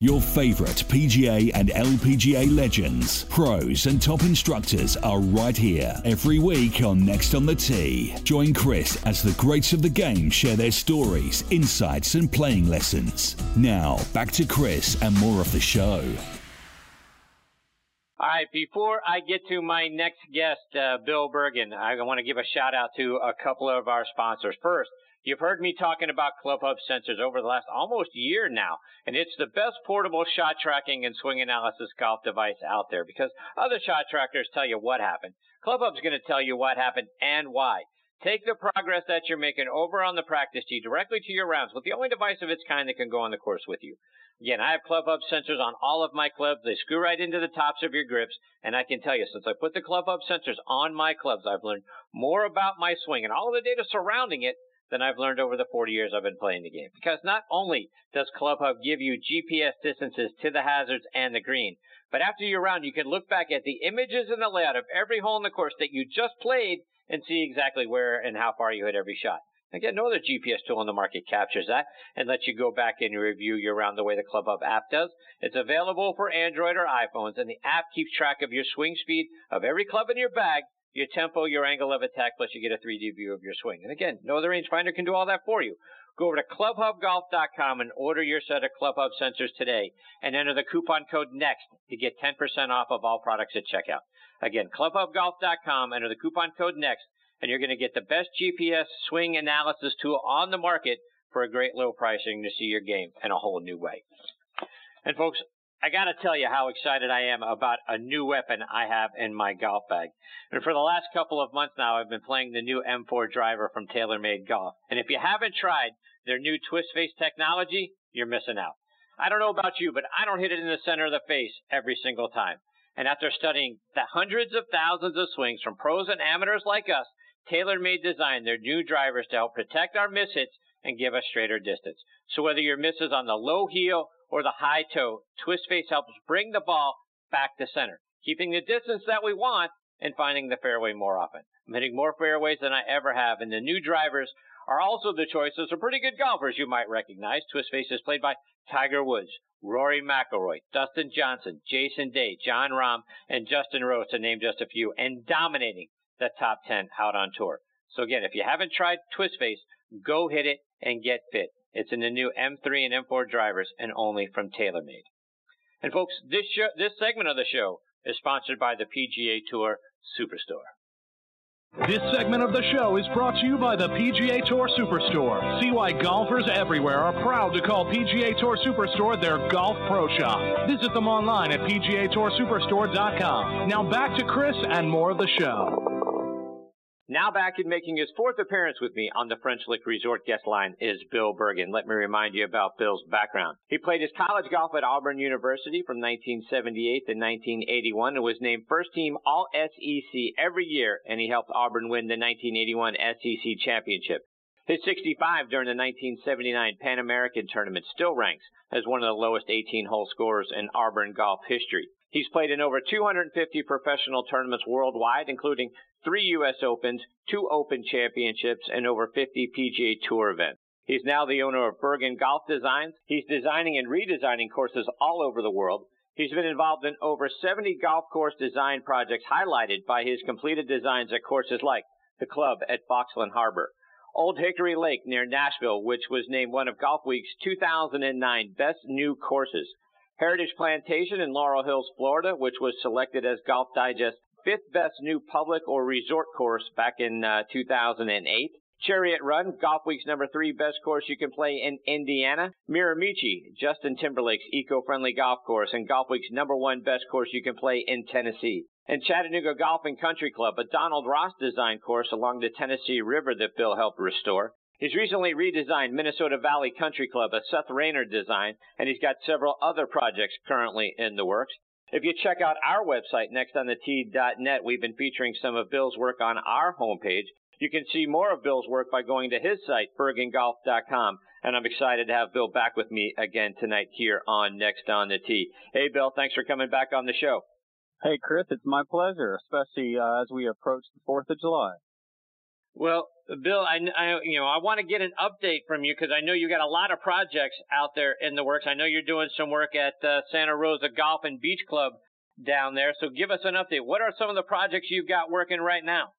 Your favorite PGA and LPGA legends, pros, and top instructors are right here every week on Next on the Tee. Join Chris as the greats of the game share their stories, insights, and playing lessons. Now, back to Chris and more of the show. All right, before I get to my next guest, uh, Bill Bergin, I want to give a shout out to a couple of our sponsors. First, You've heard me talking about ClubHub sensors over the last almost year now, and it's the best portable shot tracking and swing analysis golf device out there because other shot trackers tell you what happened. ClubHub's going to tell you what happened and why. Take the progress that you're making over on the practice tee directly to your rounds with the only device of its kind that can go on the course with you. Again, I have ClubHub sensors on all of my clubs. They screw right into the tops of your grips. And I can tell you, since I put the ClubHub sensors on my clubs, I've learned more about my swing and all the data surrounding it than I've learned over the 40 years I've been playing the game. Because not only does ClubHub give you GPS distances to the hazards and the green, but after your round, you can look back at the images and the layout of every hole in the course that you just played and see exactly where and how far you hit every shot. Again, no other GPS tool on the market captures that and lets you go back and review your round the way the ClubHub app does. It's available for Android or iPhones, and the app keeps track of your swing speed of every club in your bag your tempo, your angle of attack, plus you get a 3D view of your swing. And again, no other rangefinder can do all that for you. Go over to clubhubgolf.com and order your set of ClubHub sensors today and enter the coupon code NEXT to get 10% off of all products at checkout. Again, clubhubgolf.com, enter the coupon code NEXT, and you're going to get the best GPS swing analysis tool on the market for a great low pricing to see your game in a whole new way. And folks, I got to tell you how excited I am about a new weapon I have in my golf bag. And for the last couple of months now, I've been playing the new M4 driver from TaylorMade Golf. And if you haven't tried their new twist face technology, you're missing out. I don't know about you, but I don't hit it in the center of the face every single time. And after studying the hundreds of thousands of swings from pros and amateurs like us, TaylorMade designed their new drivers to help protect our mishits and give us straighter distance. So whether your miss is on the low heel or the high toe, twist face helps bring the ball back to center, keeping the distance that we want and finding the fairway more often. I'm hitting more fairways than I ever have, and the new drivers are also the choices of pretty good golfers you might recognize. Twist face is played by Tiger Woods, Rory McIlroy, Dustin Johnson, Jason Day, Jon Rahm, and Justin Rose, to name just a few, and dominating the top 10 out on tour. So again, if you haven't tried Twist Face, go hit it and get fit. It's in the new M3 and M4 drivers and only from TaylorMade. And folks, this show, this segment of the show is sponsored by the PGA Tour Superstore. This segment of the show is brought to you by the PGA Tour Superstore. See why golfers everywhere are proud to call PGA Tour Superstore their golf pro shop. Visit them online at PGATourSuperstore.com. Now back to Chris and more of the show. Now back and making his fourth appearance with me on the French Lick Resort guest line is Bill Bergin. Let me remind you about Bill's background. He played his college golf at Auburn University from 1978 to 1981 and was named first team All SEC every year, and he helped Auburn win the 1981 SEC championship. His 65 during the 1979 Pan American tournament still ranks as one of the lowest 18 hole scorers in Auburn golf history. He's played in over 250 professional tournaments worldwide, including three U.S. Opens, two Open Championships, and over 50 PGA Tour events. He's now the owner of Bergin Golf Designs. He's designing and redesigning courses all over the world. He's been involved in over 70 golf course design projects highlighted by his completed designs at courses like the club at Foxland Harbor, Old Hickory Lake near Nashville, which was named one of Golf Week's 2009 best new courses, Heritage Plantation in Laurel Hills, Florida, which was selected as Golf Digest fifth best new public or resort course back in uh, 2008. Chariot Run, Golf Week's number three best course you can play in Indiana. Mirimichi, Justin Timberlake's eco-friendly golf course, and Golf Week's number one best course you can play in Tennessee. And Chattanooga Golf and Country Club, a Donald Ross designed course along the Tennessee River that Bill helped restore. He's recently redesigned Minnesota Valley Country Club, a Seth Raynor design, and he's got several other projects currently in the works. If you check out our website, nextonthetee.net, we've been featuring some of Bill's work on our homepage. You can see more of Bill's work by going to his site, bergingolf.com. And I'm excited to have Bill back with me again tonight here on Next on the Tee. Hey, Bill, thanks for coming back on the show. Hey, Chris, it's my pleasure, especially uh, as we approach the 4th of July. Well, Bill, I, I you know I want to get an update from you because I know you got a lot of projects out there in the works. I know you're doing some work at uh, Santa Rosa Golf and Beach Club down there. So give us an update. What are some of the projects you've got working right now?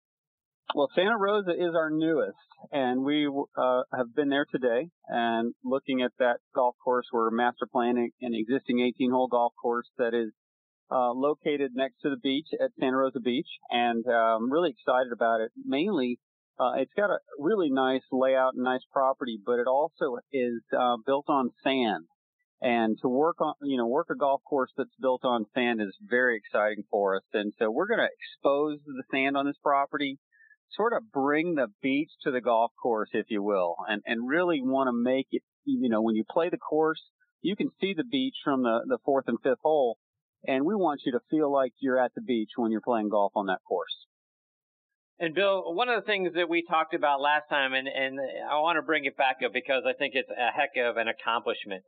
Well, Santa Rosa is our newest, and we uh, have been there today and looking at that golf course. We're master planning an existing 18-hole golf course that is uh, located next to the beach at Santa Rosa Beach, and I'm um, really excited about it. Mainly uh, it's got a really nice layout and nice property, but it also is uh, built on sand. And to work on, you know, work a golf course that's built on sand is very exciting for us. And so we're going to expose the sand on this property, sort of bring the beach to the golf course, if you will, and, and really want to make it, you know, when you play the course, you can see the beach from the, the fourth and fifth hole. And we want you to feel like you're at the beach when you're playing golf on that course. And Bill, one of the things that we talked about last time, and, and I want to bring it back up because I think it's a heck of an accomplishment.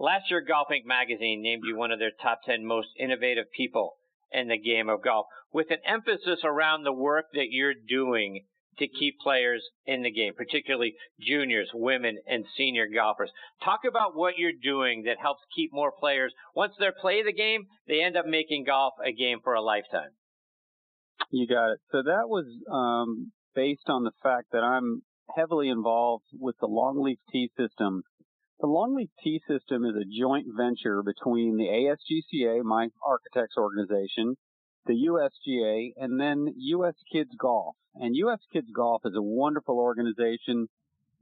Last year, Golf Inc. magazine named you one of their top 10 most innovative people in the game of golf, with an emphasis around the work that you're doing to keep players in the game, particularly juniors, women, and senior golfers. Talk about what you're doing that helps keep more players. Once they play the game, they end up making golf a game for a lifetime. You got it. So that was um, based on the fact that I'm heavily involved with the Longleaf Tee system. The Longleaf Tee system is a joint venture between the ASGCA, my architects organization, the USGA, and then US Kids Golf. And US Kids Golf is a wonderful organization,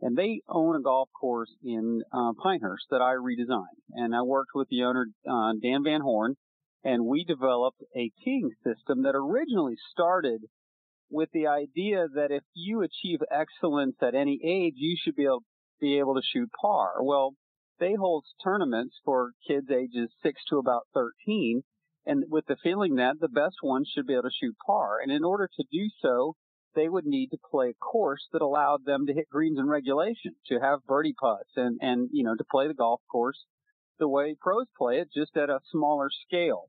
and they own a golf course in uh, Pinehurst that I redesigned. And I worked with the owner, uh, Dan Van Horn, and we developed a teeing system that originally started with the idea that if you achieve excellence at any age, you should be able, be able to shoot par. Well, they hold tournaments for kids ages 6 to about 13, and with the feeling that the best ones should be able to shoot par. And in order to do so, they would need to play a course that allowed them to hit greens in regulation, to have birdie putts, and, and you know, to play the golf course the way pros play it, just at a smaller scale.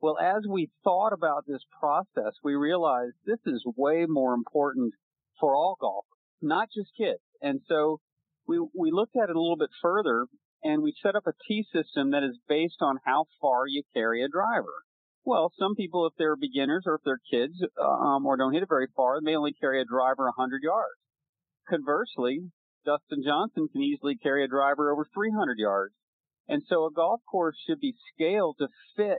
Well, as we thought about this process, we realized this is way more important for all golfers, not just kids. And so we, we looked at it a little bit further and we set up a tee system that is based on how far you carry a driver. Well, some people, if they're beginners or if they're kids, um, or don't hit it very far, may only carry a driver 100 yards. Conversely, Dustin Johnson can easily carry a driver over 300 yards. And so a golf course should be scaled to fit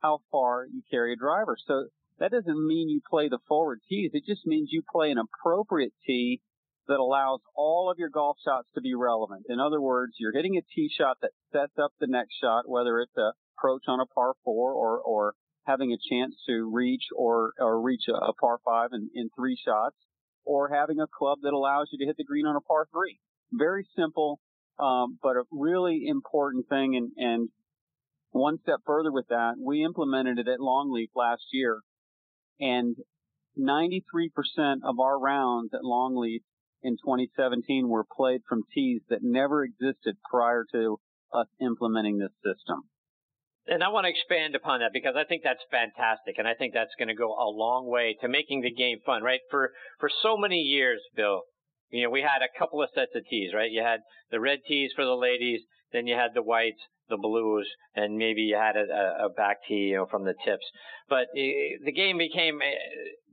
how far you carry a driver. So that doesn't mean you play the forward tees. It just means you play an appropriate tee that allows all of your golf shots to be relevant. In other words, you're hitting a tee shot that sets up the next shot, whether it's a approach on a par four or, or having a chance to reach or, or reach a, a par five in, in three shots or having a club that allows you to hit the green on a par three. Very simple, um, but a really important thing. And, and one step further with that, we implemented it at Longleaf last year, and 93% of our rounds at Longleaf in 2017 were played from tees that never existed prior to us implementing this system. And I want to expand upon that because I think that's fantastic, and I think that's going to go a long way to making the game fun, right? For for so many years, Bill, you know, we had a couple of sets of tees, right? You had the red tees for the ladies, then you had the whites, the blues, and maybe you had a, a back tee, you know, from the tips. But it, the game became eh,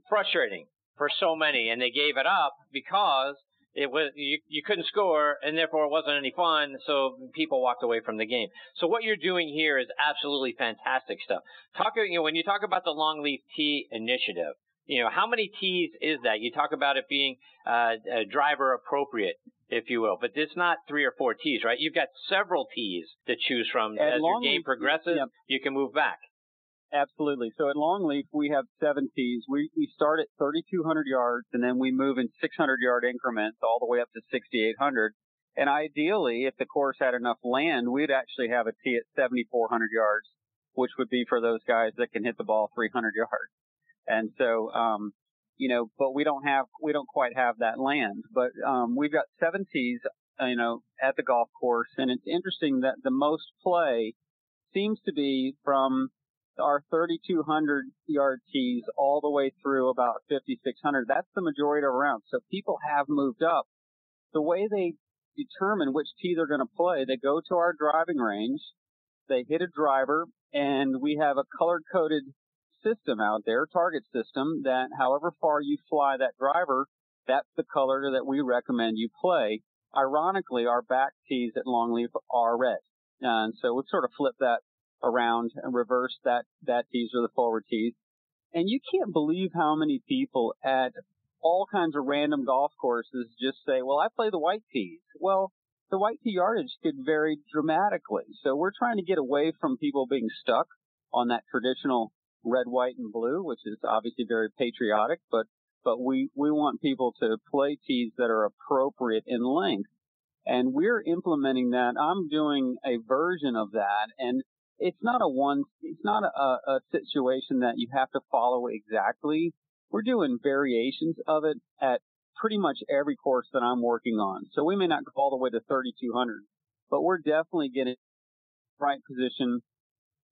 frustrating for so many, and they gave it up because it was you, you couldn't score, and therefore it wasn't any fun. So people walked away from the game. So what you're doing here is absolutely fantastic stuff. Talk, you know, when you talk about the Longleaf Tee initiative, you know, how many tees is that? You talk about it being uh, driver appropriate, if you will, but it's not three or four tees, right? You've got several tees to choose from. At As your game progresses, yep. you can move back. Absolutely. So at Longleaf, we have seven tees. We, we start at 3,200 yards and then we move in 600 yard increments all the way up to 6,800. And ideally, if the course had enough land, we'd actually have a tee at 7,400 yards, which would be for those guys that can hit the ball 300 yards. And so, um, you know, but we don't have, we don't quite have that land. But um, we've got seven tees, you know, at the golf course, and it's interesting that the most play seems to be from our 3,200 yard tees all the way through about 5,600. That's the majority of rounds. So people have moved up. The way they determine which tee they're going to play, they go to our driving range, they hit a driver, and we have a color coded system out there, target system, that however far you fly that driver, that's the color that we recommend you play. Ironically, our back tees at Longleaf are red. And so we've sort of flipped that around and reversed that, that tees or the forward tees. And you can't believe how many people at all kinds of random golf courses just say, well, I play the white tees. Well, the white tee yardage could vary dramatically. So we're trying to get away from people being stuck on that traditional red, white, and blue, which is obviously very patriotic, but but we we want people to play tees that are appropriate in length, and we're implementing that. I'm doing a version of that, and it's not a one, it's not a, a situation that you have to follow exactly. We're doing variations of it at pretty much every course that I'm working on. So we may not go all the way to 3,200, but we're definitely getting right position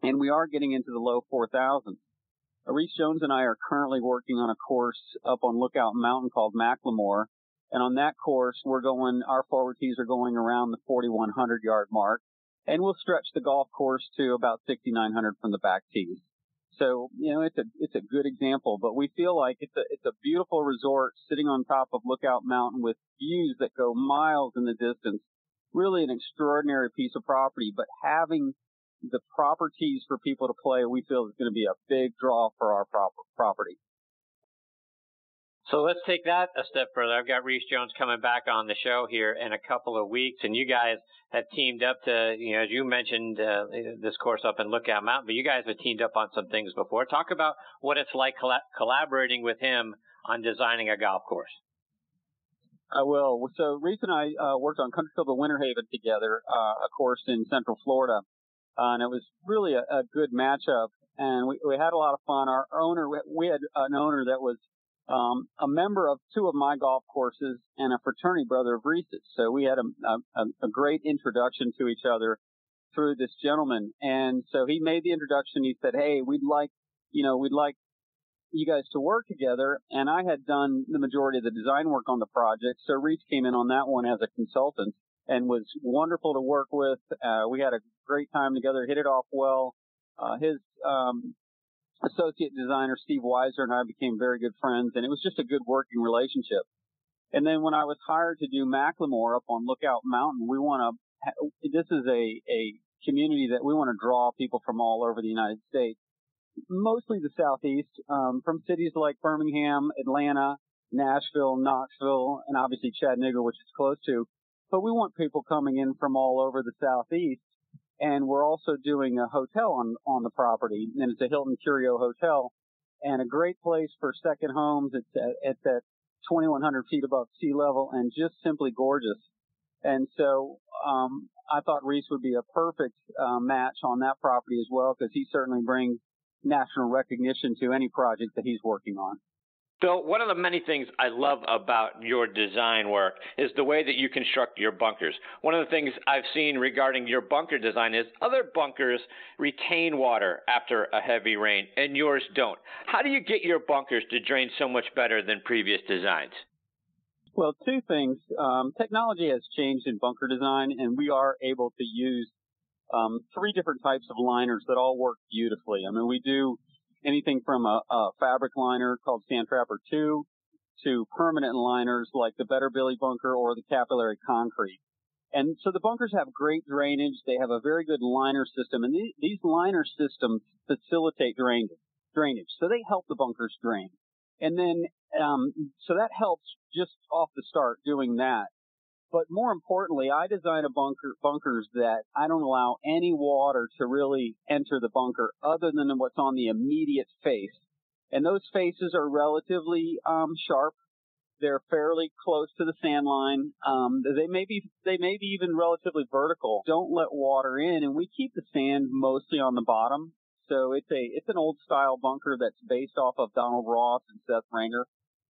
and we are getting into the low 4,000s. Rees Jones and I are currently working on a course up on Lookout Mountain called McLemore. And on that course, we're going, our forward tees are going around the 4,100 yard mark. And we'll stretch the golf course to about 6,900 from the back tees. So, you know, it's a, it's a good example, but we feel like it's a, it's a beautiful resort sitting on top of Lookout Mountain with views that go miles in the distance. Really an extraordinary piece of property, but having the properties for people to play, we feel is going to be a big draw for our proper property. So let's take that a step further. I've got Rees Jones coming back on the show here in a couple of weeks, and you guys have teamed up to, you know, as you mentioned, uh, this course up in Lookout Mountain, but you guys have teamed up on some things before. Talk about what it's like coll- collaborating with him on designing a golf course. I will. So Rees and I uh, worked on Country Club of Winter Haven together, uh, a course in Central Florida, and it was really a, a good matchup. And we, we had a lot of fun. Our owner, we had an owner that was um, a member of two of my golf courses and a fraternity brother of Rees's. So we had a, a, a great introduction to each other through this gentleman. And so he made the introduction. He said, Hey, we'd like, you know, we'd like you guys to work together. And I had done the majority of the design work on the project. So Rees came in on that one as a consultant and was wonderful to work with. Uh, we had a great time together, hit it off well. Uh, his, um, associate designer Steve Weisser and I became very good friends, and it was just a good working relationship. And then when I was hired to do McLemore up on Lookout Mountain, we want to. This is a a community that we want to draw people from all over the United States, mostly the southeast, um, from cities like Birmingham, Atlanta, Nashville, Knoxville, and obviously Chattanooga, which is close to. But we want people coming in from all over the southeast and we're also doing a hotel on on the property, and it's a Hilton Curio hotel, and a great place for second homes. It's at, at 2,100 feet above sea level, and just simply gorgeous. And so um, I thought Rees would be a perfect uh, match on that property as well, because he certainly brings national recognition to any project that he's working on. Bill, one of the many things I love about your design work is the way that you construct your bunkers. One of the things I've seen regarding your bunker design is other bunkers retain water after a heavy rain, and yours don't. How do you get your bunkers to drain so much better than previous designs? Well, two things. Um, technology has changed in bunker design, and we are able to use um, three different types of liners that all work beautifully. I mean, we do anything from a, a fabric liner called Sand Trapper 2 to permanent liners like the Better Billy bunker or the capillary concrete. And so the bunkers have great drainage. They have a very good liner system, and these, these liner systems facilitate drainage. Drainage, so they help the bunkers drain. And then, um, so that helps just off the start doing that. But more importantly, I design a bunker bunkers that I don't allow any water to really enter the bunker other than what's on the immediate face. And those faces are relatively um, sharp. They're fairly close to the sand line. Um, they may be they may be even relatively vertical. Don't let water in, and we keep the sand mostly on the bottom. So it's a it's an old style bunker that's based off of Donald Ross and Seth Raynor.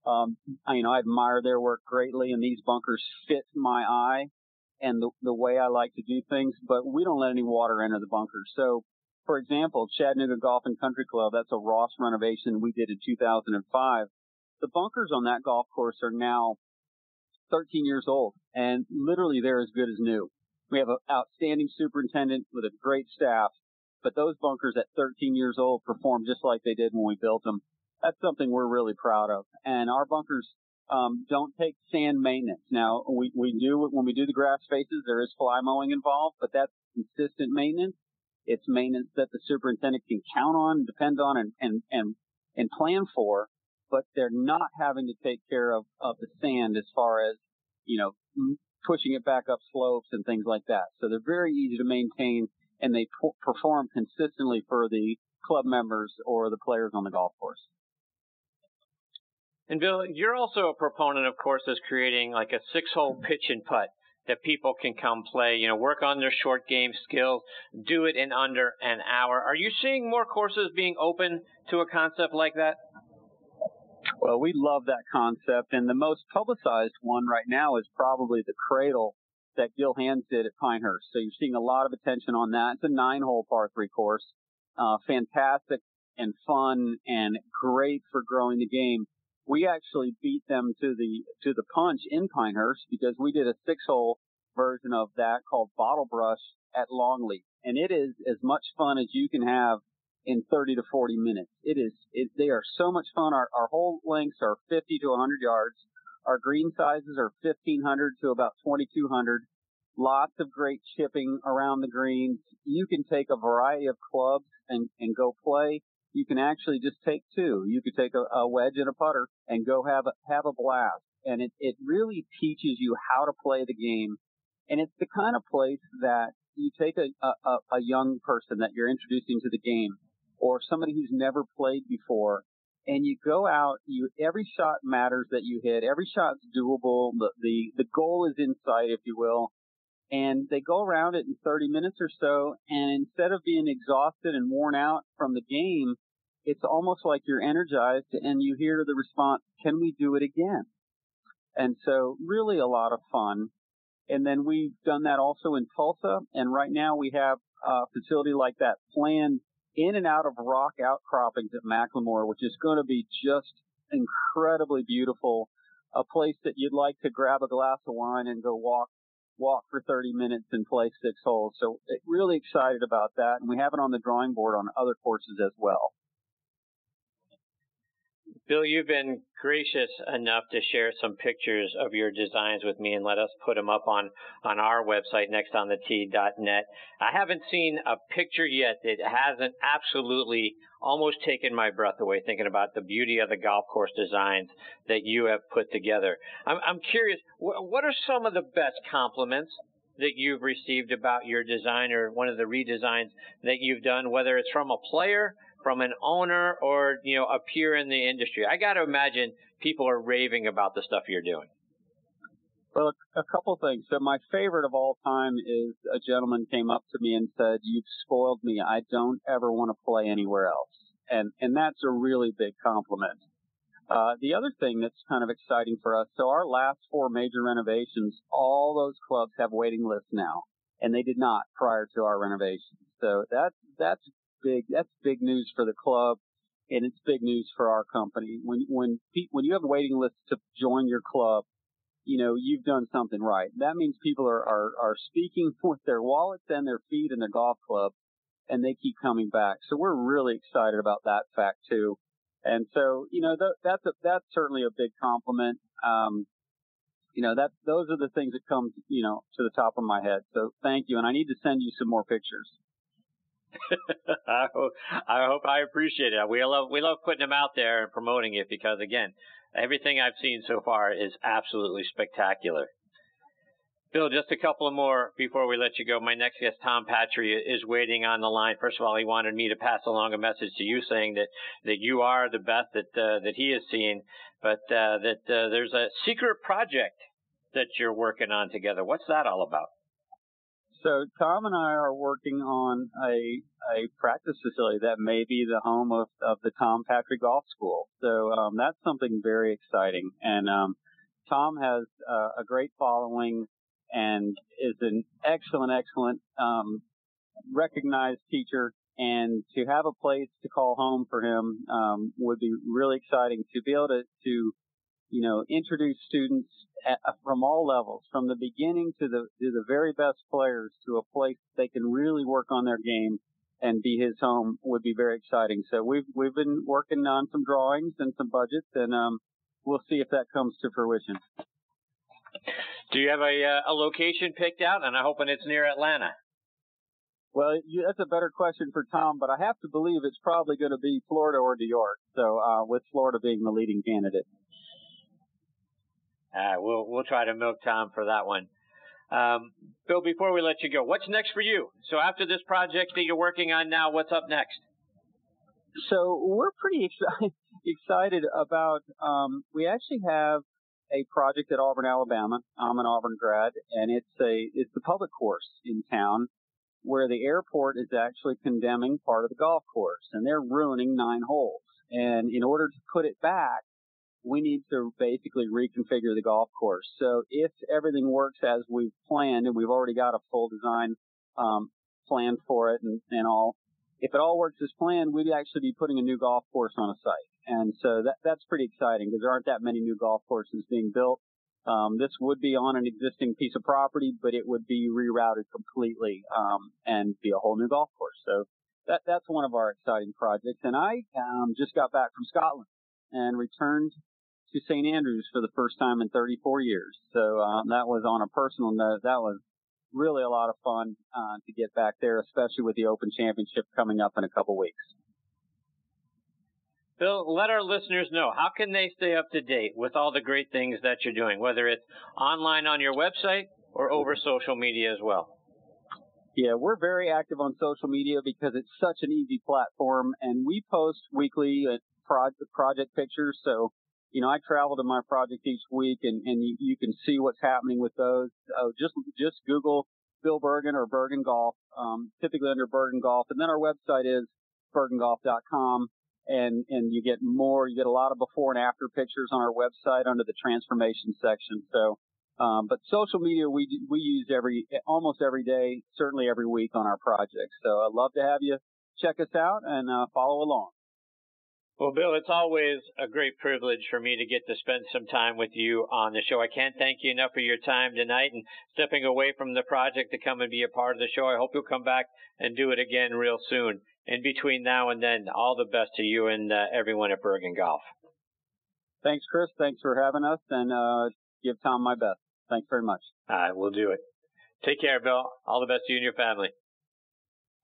Um, I, you know, I admire their work greatly, and these bunkers fit my eye and the, the way I like to do things. But we don't let any water enter the bunkers. So, for example, Chattanooga Golf and Country Club, that's a Ross renovation we did in 2005. The bunkers on that golf course are now 13 years old, and literally they're as good as new. We have an outstanding superintendent with a great staff, but those bunkers at 13 years old perform just like they did when we built them that's something we're really proud of. And our bunkers um, don't take sand maintenance. Now we we do when we do the grass faces, there is fly mowing involved, but that's consistent maintenance. It's maintenance that the superintendent can count on, depend on, and and and, and plan for. But they're not having to take care of of the sand as far as you know pushing it back up slopes and things like that. So they're very easy to maintain, and they p- perform consistently for the club members or the players on the golf course. And Bill, you're also a proponent, of course, of creating like a six-hole pitch and putt that people can come play, you know, work on their short game skills, do it in under an hour. Are you seeing more courses being open to a concept like that? Well, we love that concept, and the most publicized one right now is probably the Cradle that Gil Hanse did at Pinehurst. So you're seeing a lot of attention on that. It's a nine-hole par three course, uh, fantastic and fun and great for growing the game we actually beat them to the to the punch in Pinehurst because we did a six hole version of that called Bottle Brush at Longleaf, and it is as much fun as you can have in 30 to 40 minutes. It is it, they are so much fun. Our our lengths are 50 to 100 yards. Our green sizes are 1500 to about 2200. Lots of great chipping around the greens. You can take a variety of clubs and, and go play you can actually just take two. You could take a, a wedge and a putter and go have a, have a blast. And it, it really teaches you how to play the game. And it's the kind of place that you take a, a, a young person that you're introducing to the game or somebody who's never played before and you go out, you every shot matters that you hit. Every shot's doable. The the, the goal is in sight, if you will and they go around it in 30 minutes or so. And instead of being exhausted and worn out from the game, it's almost like you're energized and you hear the response, can we do it again? And so really a lot of fun. And then we've done that also in Tulsa. And right now we have a facility like that planned in and out of rock outcroppings at McLemore, which is going to be just incredibly beautiful. A place that you'd like to grab a glass of wine and go walk walk for 30 minutes and play six holes. So really excited about that. And we have it on the drawing board on other courses as well. Bill, you've been gracious enough to share some pictures of your designs with me and let us put them up on, on our website, nextonthetee.net. I haven't seen a picture yet that hasn't absolutely almost taken my breath away thinking about the beauty of the golf course designs that you have put together. I'm, I'm curious, what are some of the best compliments that you've received about your design or one of the redesigns that you've done, whether it's from a player from an owner or, you know, a peer in the industry? I got to imagine people are raving about the stuff you're doing. Well, a couple things. So my favorite of all time is a gentleman came up to me and said, "You've spoiled me. I don't ever want to play anywhere else." And and that's a really big compliment. Uh, the other thing that's kind of exciting for us, so our last four major renovations, all those clubs have waiting lists now, and they did not prior to our renovations. So that's that's big. That's big news for the club, and it's big news for our company. When when when you have a waiting list to join your club, you know you've done something right. That means people are are, are speaking with their wallets and their feet and their golf club, and they keep coming back. So we're really excited about that fact too. And so, you know, th- that's a, that's certainly a big compliment. Um, you know, that those are the things that come, you know, to the top of my head. So thank you, and I need to send you some more pictures. I, hope, I hope I appreciate it. We love we love putting them out there and promoting it because again, everything I've seen so far is absolutely spectacular. Bill, just a couple of more before we let you go. My next guest, Tom Patri, is waiting on the line. First of all, he wanted me to pass along a message to you saying that, that you are the best that uh, that he has seen, but uh, that uh, there's a secret project that you're working on together. What's that all about? So Tom and I are working on a a practice facility that may be the home of, of the Tom Patrick Golf School. So um, that's something very exciting. And um, Tom has uh, a great following and is an excellent, excellent, um, recognized teacher. And to have a place to call home for him um, would be really exciting. To be able to, to you know, introduce students at, from all levels, from the beginning to the to the very best players, to a place they can really work on their game and be his home would be very exciting. So we've we've been working on some drawings and some budgets, and um, we'll see if that comes to fruition. Do you have a, uh, a location picked out? And I'm hoping it's near Atlanta. Well, you, that's a better question for Tom, but I have to believe it's probably going to be Florida or New York. So, uh, with Florida being the leading candidate. Uh, we'll we'll try to milk Tom for that one. Um, Bill, before we let you go, what's next for you? So after this project that you're working on now, what's up next? So we're pretty excited excited about. Um, we actually have a project at Auburn, Alabama. I'm an Auburn grad, and it's a it's the public course in town where the airport is actually condemning part of the golf course, and they're ruining nine holes. And in order to put it back, we need to basically reconfigure the golf course. So if everything works as we've planned, and we've already got a full design um, plan for it and, and all, if it all works as planned, we'd actually be putting a new golf course on a site. And so that, that's pretty exciting because there aren't that many new golf courses being built. Um, this would be on an existing piece of property, but it would be rerouted completely um, and be a whole new golf course. So that that's one of our exciting projects. And I um, just got back from Scotland and returned to St Andrews for the first time in 34 years. So um, that was on a personal note. That was really a lot of fun uh, to get back there, especially with the Open Championship coming up in a couple weeks. Bill, let our listeners know how can they stay up to date with all the great things that you're doing, whether it's online on your website or over social media as well. Yeah, we're very active on social media because it's such an easy platform, and we post weekly uh, project pictures. So, you know, I travel to my project each week, and, and you, you can see what's happening with those. Uh, just just Google Bill Bergin or Bergin Golf, um, typically under Bergin Golf, and then our website is bergingolf.com and and you get more. You get a lot of before and after pictures on our website under the transformation section. So, um, but social media we we use every almost every day, certainly every week on our projects. So I'd love to have you check us out and uh, follow along. Well, Bill, it's always a great privilege for me to get to spend some time with you on the show. I can't thank you enough for your time tonight and stepping away from the project to come and be a part of the show. I hope you'll come back and do it again real soon in between now and then, all the best to you and uh, everyone at Bergin Golf. Thanks, Chris. Thanks for having us, and uh, give Tom my best. Thanks very much. Right, we'll do it. Take care, Bill. All the best to you and your family.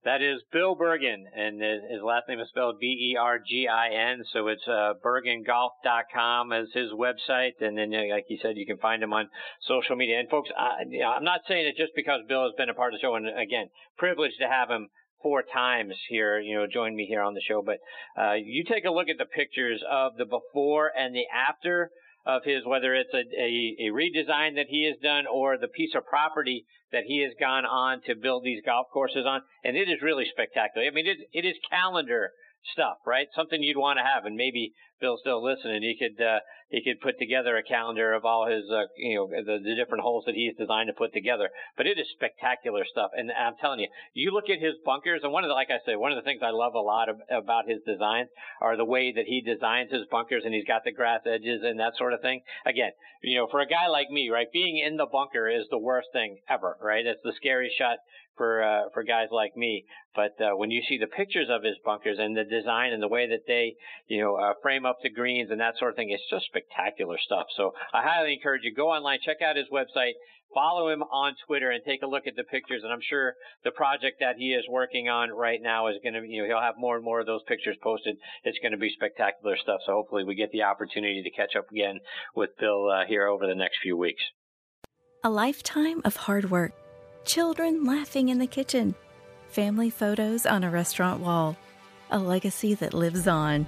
That is Bill Bergin, and his last name is spelled B-E-R-G-I-N, so it's uh, bergingolf.com as his website, and then, like he said, you can find him on social media. And folks, I, you I'm not saying it just because Bill has been a part of the show, and again, privileged to have him four times here, you know, join me here on the show. But uh, you take a look at the pictures of the before and the after of his, whether it's a, a, a redesign that he has done or the piece of property that he has gone on to build these golf courses on, and it is really spectacular. I mean, it, it is calendar stuff, right? Something you'd want to have, and maybe Bill's still listening. He could uh, he could put together a calendar of all his uh, you know the, the different holes that he's designed to put together. But it is spectacular stuff, and I'm telling you, you look at his bunkers, and one of the like I said, one of the things I love a lot of, about his designs are the way that he designs his bunkers, and he's got the grass edges and that sort of thing. Again, you know, for a guy like me, right, being in the bunker is the worst thing ever, right? It's the scary shot for uh, for guys like me. But uh, when you see the pictures of his bunkers and the design and the way that they, you know, uh, frame up the greens and that sort of thing, it's just spectacular stuff. So I highly encourage you go online, check out his website, follow him on Twitter, and take a look at the pictures. And I'm sure the project that he is working on right now is going to, you know, he'll have more and more of those pictures posted. It's going to be spectacular stuff. So hopefully we get the opportunity to catch up again with Bill uh, here over the next few weeks. A lifetime of hard work, children laughing in the kitchen, family photos on a restaurant wall, a legacy that lives on.